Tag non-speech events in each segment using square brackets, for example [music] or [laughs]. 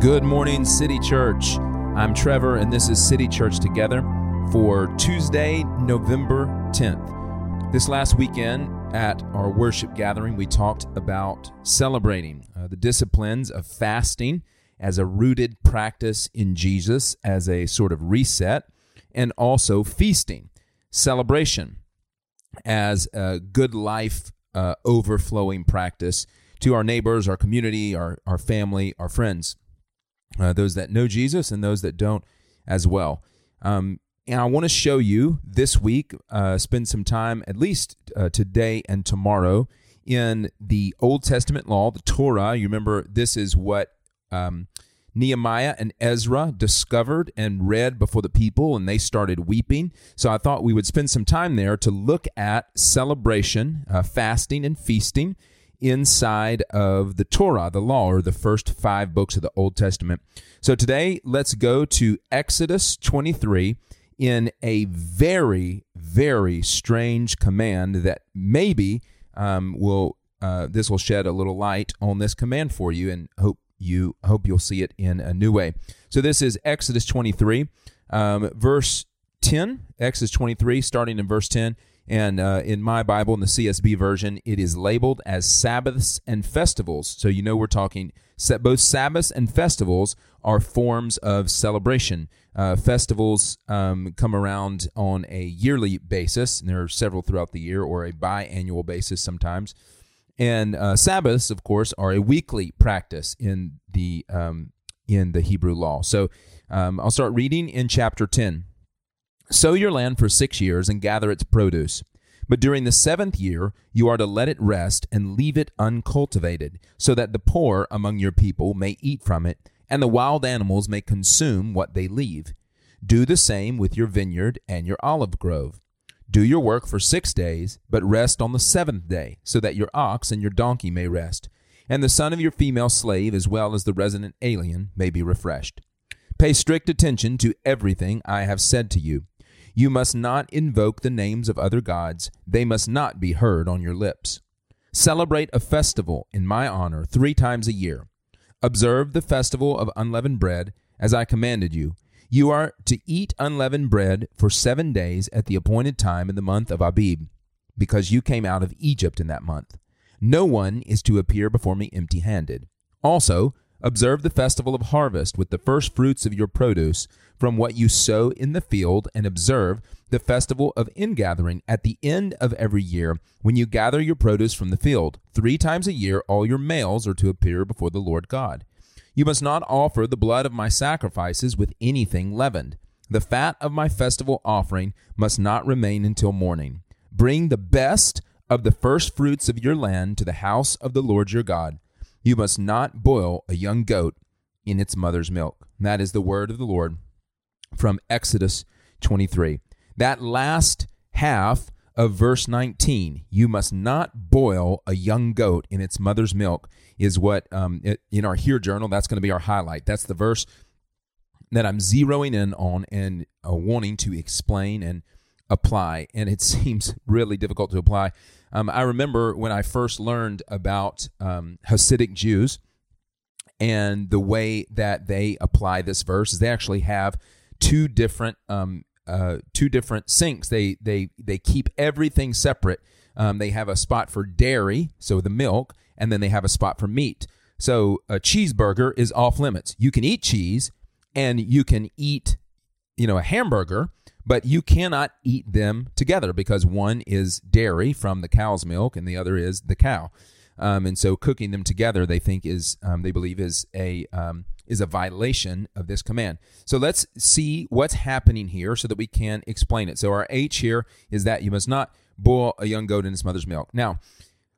Good morning, City Church. I'm Trevor, and this is City Church Together for Tuesday, November 10th. This last weekend at our worship gathering, we talked about celebrating uh, the disciplines of fasting as a rooted practice in Jesus, as a sort of reset, and also feasting, celebration as a good life uh, overflowing practice to our neighbors, our community, our, our family, our friends uh, those that know Jesus and those that don't as well. Um, and I want to show you this week, uh, spend some time, at least uh, today and tomorrow, in the Old Testament law, the Torah. You remember, this is what um, Nehemiah and Ezra discovered and read before the people, and they started weeping. So I thought we would spend some time there to look at celebration, uh, fasting, and feasting inside of the Torah, the law, or the first five books of the Old Testament. So today, let's go to Exodus 23 in a very, very strange command that maybe um, will uh, this will shed a little light on this command for you, and hope you hope you'll see it in a new way. So this is Exodus 23, um, verse 10. Exodus 23, starting in verse 10. And uh, in my Bible, in the CSB version, it is labeled as Sabbaths and festivals. So you know we're talking both Sabbaths and festivals are forms of celebration. Uh, festivals um, come around on a yearly basis, and there are several throughout the year, or a biannual basis sometimes. And uh, Sabbaths, of course, are a weekly practice in the um, in the Hebrew law. So um, I'll start reading in chapter ten. Sow your land for six years and gather its produce. But during the seventh year, you are to let it rest and leave it uncultivated, so that the poor among your people may eat from it, and the wild animals may consume what they leave. Do the same with your vineyard and your olive grove. Do your work for six days, but rest on the seventh day, so that your ox and your donkey may rest, and the son of your female slave, as well as the resident alien, may be refreshed. Pay strict attention to everything I have said to you you must not invoke the names of other gods, they must not be heard on your lips. Celebrate a festival in my honor three times a year. Observe the festival of unleavened bread, as I commanded you. You are to eat unleavened bread for seven days at the appointed time in the month of Abib, because you came out of Egypt in that month. No one is to appear before me empty handed. Also, Observe the festival of harvest with the first fruits of your produce from what you sow in the field, and observe the festival of ingathering at the end of every year when you gather your produce from the field. Three times a year, all your males are to appear before the Lord God. You must not offer the blood of my sacrifices with anything leavened. The fat of my festival offering must not remain until morning. Bring the best of the first fruits of your land to the house of the Lord your God. You must not boil a young goat in its mother's milk. And that is the word of the Lord from Exodus 23. That last half of verse 19, you must not boil a young goat in its mother's milk, is what um, it, in our HEAR journal, that's going to be our highlight. That's the verse that I'm zeroing in on and uh, wanting to explain and apply. And it [laughs] seems really difficult to apply um, I remember when I first learned about um, Hasidic Jews and the way that they apply this verse is they actually have two different um, uh, two different sinks. They they they keep everything separate. Um, they have a spot for dairy, so the milk, and then they have a spot for meat. So a cheeseburger is off limits. You can eat cheese, and you can eat, you know, a hamburger, but you cannot eat them together because one is dairy from the cow's milk and the other is the cow. Um, and so cooking them together, they think is um, they believe is a um, is a violation of this command. So let's see what's happening here so that we can explain it. So our H here is that you must not boil a young goat in its mother's milk. Now,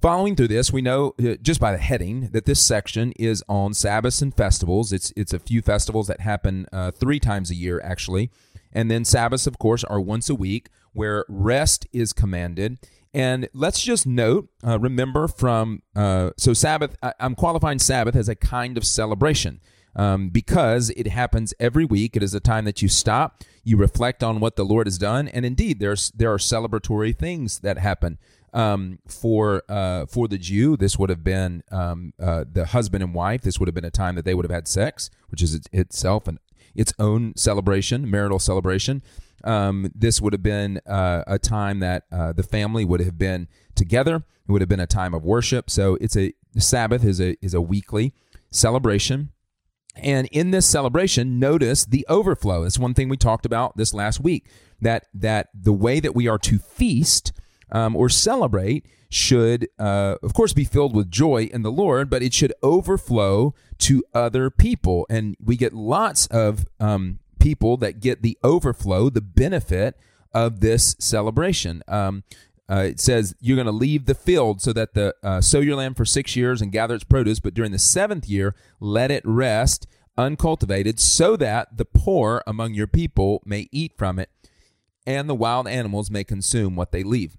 following through this, we know uh, just by the heading that this section is on Sabbaths and festivals. It's it's a few festivals that happen uh, three times a year actually. And then Sabbaths, of course, are once a week where rest is commanded. And let's just note, uh, remember from, uh, so Sabbath, I, am qualifying Sabbath as a kind of celebration. Um, because it happens every week. It is a time that you stop, you reflect on what the Lord has done, and indeed, there's there are celebratory things that happen Um, for uh, for the Jew, this would have been um, uh, the husband and wife. This would have been a time that they would have had sex, which is itself an its own celebration, marital celebration. Um, this would have been uh, a time that uh, the family would have been together. It would have been a time of worship. So it's a Sabbath is a is a weekly celebration. And in this celebration, notice the overflow. That's one thing we talked about this last week. That that the way that we are to feast um, or celebrate should, uh, of course, be filled with joy in the Lord, but it should overflow to other people. And we get lots of um, people that get the overflow, the benefit of this celebration. Um, uh, it says you're going to leave the field so that the uh, sow your land for six years and gather its produce, but during the seventh year, let it rest uncultivated, so that the poor among your people may eat from it, and the wild animals may consume what they leave.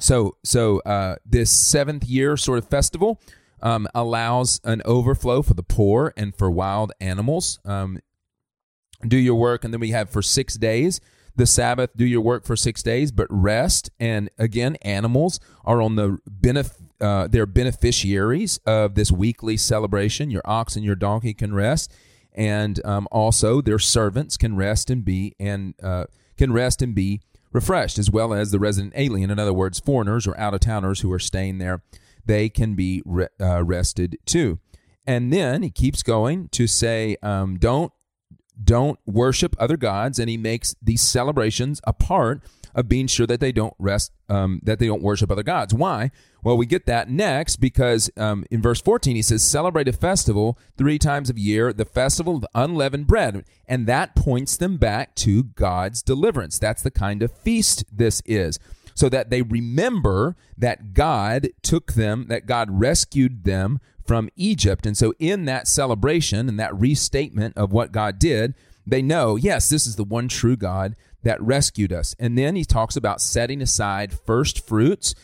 So, so uh, this seventh year sort of festival um, allows an overflow for the poor and for wild animals. Um, do your work, and then we have for six days the Sabbath. Do your work for six days, but rest. And again, animals are on the benefit. Uh, they're beneficiaries of this weekly celebration. Your ox and your donkey can rest, and um, also their servants can rest and be and uh, can rest and be refreshed, as well as the resident alien. In other words, foreigners or out of towners who are staying there they can be re- uh, rested too. And then he keeps going to say, um, don't don't worship other gods, and he makes these celebrations a part of being sure that they don't rest, um, that they don't worship other gods. Why? Well, we get that next because um, in verse 14 he says, Celebrate a festival three times a year, the festival of unleavened bread. And that points them back to God's deliverance. That's the kind of feast this is so that they remember that God took them, that God rescued them from Egypt. And so, in that celebration and that restatement of what God did, they know, yes, this is the one true God that rescued us. And then he talks about setting aside first fruits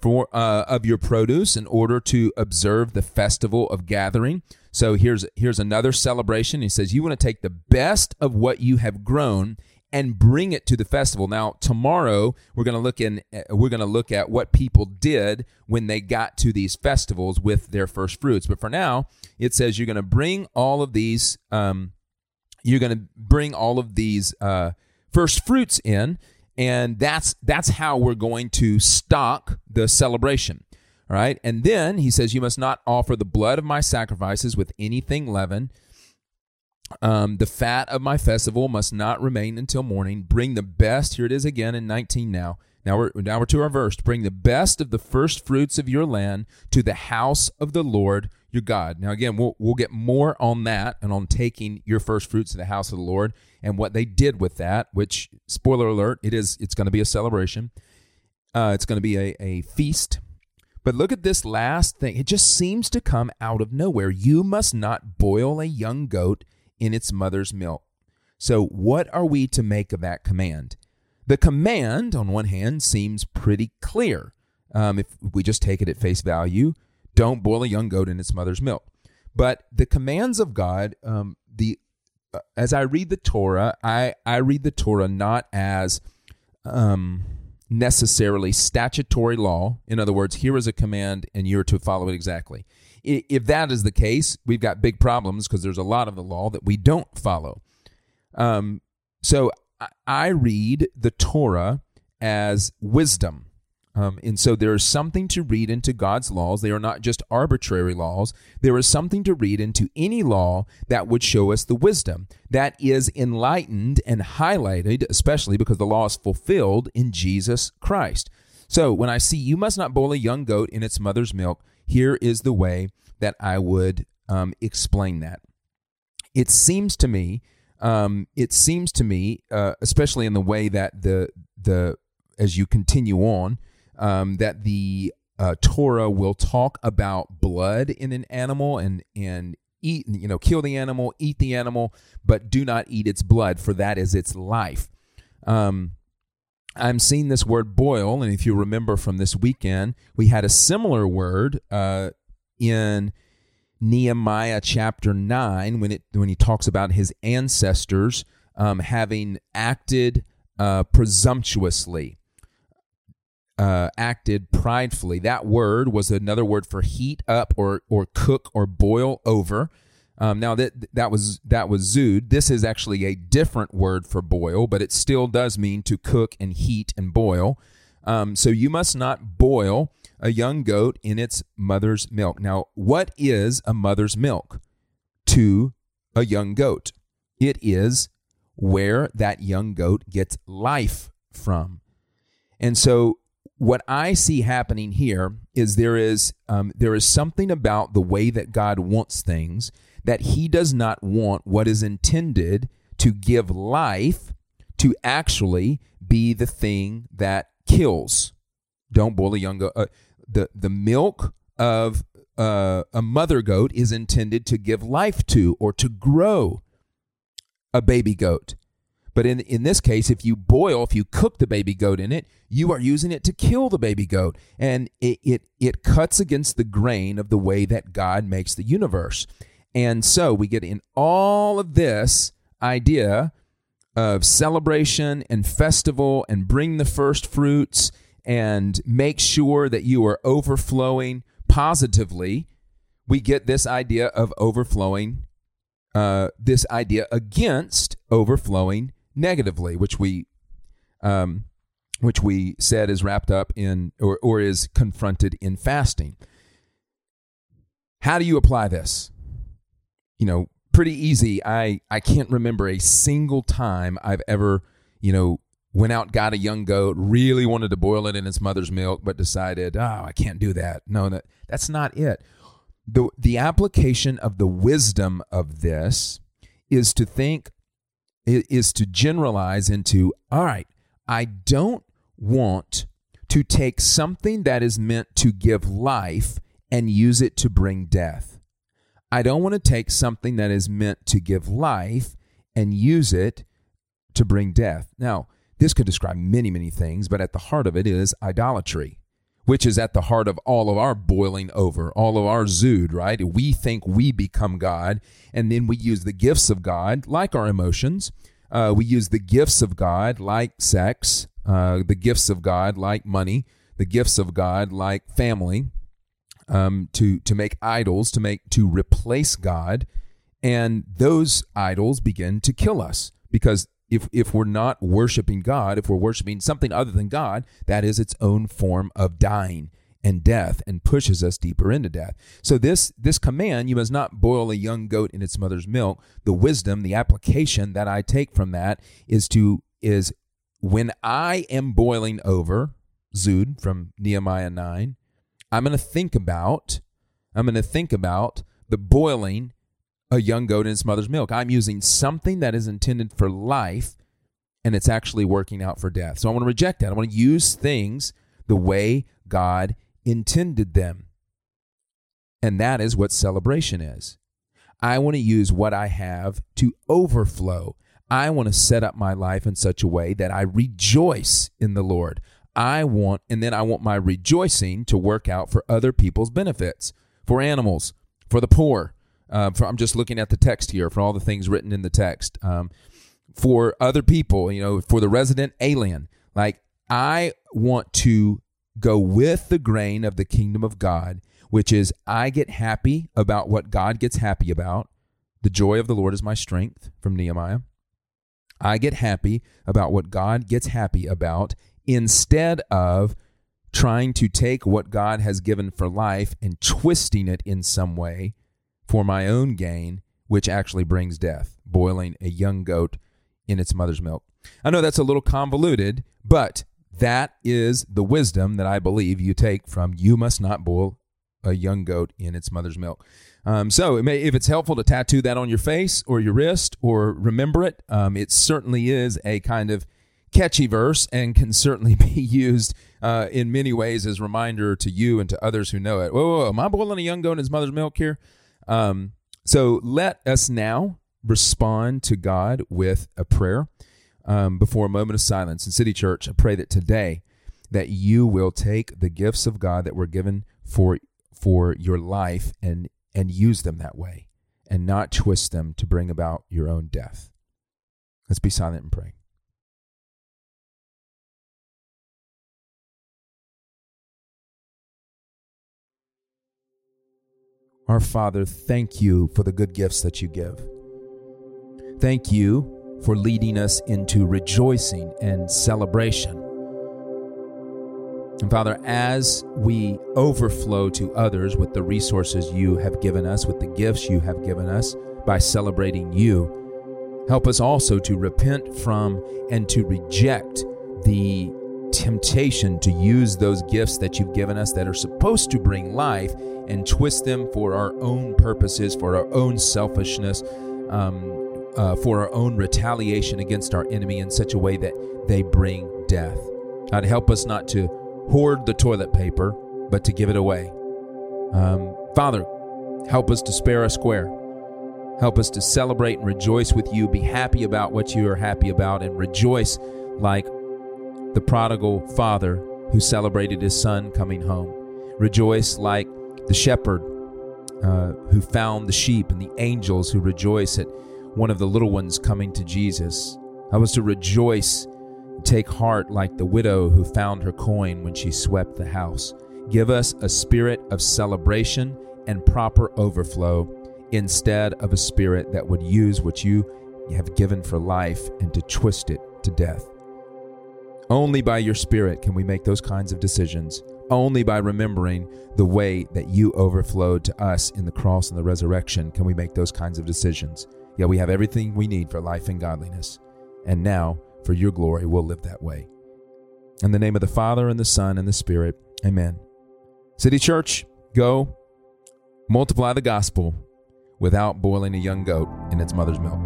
for uh, of your produce in order to observe the festival of gathering. So here's here's another celebration. He says you want to take the best of what you have grown and bring it to the festival. Now, tomorrow we're going to look in we're going to look at what people did when they got to these festivals with their first fruits. But for now, it says you're going to bring all of these um, you're going to bring all of these uh, first fruits in, and that's that's how we're going to stock the celebration. All right, and then he says you must not offer the blood of my sacrifices with anything leavened um, the fat of my festival must not remain until morning. Bring the best. Here it is again in 19 now. Now we're now we're to our verse. Bring the best of the first fruits of your land to the house of the Lord your God. Now again, we'll we'll get more on that and on taking your first fruits to the house of the Lord and what they did with that. Which spoiler alert, it is it's going to be a celebration. Uh, it's going to be a, a feast. But look at this last thing. It just seems to come out of nowhere. You must not boil a young goat in its mother's milk. So, what are we to make of that command? The command, on one hand, seems pretty clear. Um, if we just take it at face value, don't boil a young goat in its mother's milk. But the commands of God, um, the uh, as I read the Torah, I I read the Torah not as um, necessarily statutory law. In other words, here is a command, and you're to follow it exactly. If that is the case, we've got big problems because there's a lot of the law that we don't follow. Um, so I read the Torah as wisdom. Um, and so there is something to read into God's laws. They are not just arbitrary laws. There is something to read into any law that would show us the wisdom that is enlightened and highlighted, especially because the law is fulfilled in Jesus Christ. So when I see you must not boil a young goat in its mother's milk, here is the way that I would um, explain that. It seems to me, um, it seems to me, uh, especially in the way that the the as you continue on, um, that the uh, Torah will talk about blood in an animal and and eat you know kill the animal, eat the animal, but do not eat its blood, for that is its life. Um, I'm seeing this word boil, and if you remember from this weekend, we had a similar word uh, in Nehemiah chapter nine when it when he talks about his ancestors um, having acted uh, presumptuously. Uh, acted pridefully. That word was another word for heat up or or cook or boil over. Um, now that that was that was zood. This is actually a different word for boil, but it still does mean to cook and heat and boil. Um, so you must not boil a young goat in its mother's milk. Now, what is a mother's milk to a young goat? It is where that young goat gets life from. And so what I see happening here is there is um, there is something about the way that God wants things that He does not want what is intended to give life to actually be the thing that kills. Don't boil a young goat. Uh, the the milk of uh, a mother goat is intended to give life to or to grow a baby goat. But in, in this case, if you boil, if you cook the baby goat in it, you are using it to kill the baby goat. And it, it, it cuts against the grain of the way that God makes the universe. And so we get in all of this idea of celebration and festival and bring the first fruits and make sure that you are overflowing positively. We get this idea of overflowing, uh, this idea against overflowing negatively, which we um, which we said is wrapped up in or, or is confronted in fasting. How do you apply this? You know, pretty easy. I, I can't remember a single time I've ever, you know, went out, got a young goat, really wanted to boil it in its mother's milk, but decided, oh, I can't do that. No, that, that's not it. The, the application of the wisdom of this is to think is to generalize into all right, I don't want to take something that is meant to give life and use it to bring death. I don't want to take something that is meant to give life and use it to bring death. Now, this could describe many, many things, but at the heart of it is idolatry which is at the heart of all of our boiling over, all of our zood, right? We think we become God, and then we use the gifts of God, like our emotions. Uh, we use the gifts of God, like sex, uh, the gifts of God, like money, the gifts of God, like family, um, to to make idols, to make to replace God, and those idols begin to kill us because if if we're not worshiping God, if we're worshiping something other than God, that is its own form of dying and death and pushes us deeper into death. So this this command, you must not boil a young goat in its mother's milk. The wisdom, the application that I take from that is to is when I am boiling over, Zud from Nehemiah 9, I'm going to think about I'm going to think about the boiling a young goat in its mother's milk. I'm using something that is intended for life and it's actually working out for death. So I want to reject that. I want to use things the way God intended them. And that is what celebration is. I want to use what I have to overflow. I want to set up my life in such a way that I rejoice in the Lord. I want, and then I want my rejoicing to work out for other people's benefits, for animals, for the poor, uh, for, I'm just looking at the text here for all the things written in the text. Um, for other people, you know, for the resident alien, like I want to go with the grain of the kingdom of God, which is I get happy about what God gets happy about. The joy of the Lord is my strength from Nehemiah. I get happy about what God gets happy about instead of trying to take what God has given for life and twisting it in some way for my own gain, which actually brings death, boiling a young goat in its mother's milk. I know that's a little convoluted, but that is the wisdom that I believe you take from you must not boil a young goat in its mother's milk. Um, so, it may, if it's helpful to tattoo that on your face or your wrist or remember it, um, it certainly is a kind of catchy verse and can certainly [laughs] be used uh, in many ways as reminder to you and to others who know it. Whoa, whoa, whoa, am I boiling a young goat in his mother's milk here? Um, so let us now respond to God with a prayer um, before a moment of silence. In City Church, I pray that today that you will take the gifts of God that were given for for your life and and use them that way and not twist them to bring about your own death. Let's be silent and pray. Our Father, thank you for the good gifts that you give. Thank you for leading us into rejoicing and celebration. And Father, as we overflow to others with the resources you have given us, with the gifts you have given us by celebrating you, help us also to repent from and to reject the temptation to use those gifts that you've given us that are supposed to bring life and twist them for our own purposes, for our own selfishness, um, uh, for our own retaliation against our enemy in such a way that they bring death. God, help us not to hoard the toilet paper, but to give it away. Um, Father, help us to spare a square. Help us to celebrate and rejoice with you. Be happy about what you are happy about and rejoice like the prodigal father who celebrated his son coming home. Rejoice like the shepherd uh, who found the sheep and the angels who rejoice at one of the little ones coming to Jesus. I was to rejoice, take heart like the widow who found her coin when she swept the house. Give us a spirit of celebration and proper overflow instead of a spirit that would use what you have given for life and to twist it to death. Only by your Spirit can we make those kinds of decisions. Only by remembering the way that you overflowed to us in the cross and the resurrection can we make those kinds of decisions. Yeah, we have everything we need for life and godliness. And now, for your glory, we'll live that way. In the name of the Father, and the Son, and the Spirit, amen. City Church, go multiply the gospel without boiling a young goat in its mother's milk.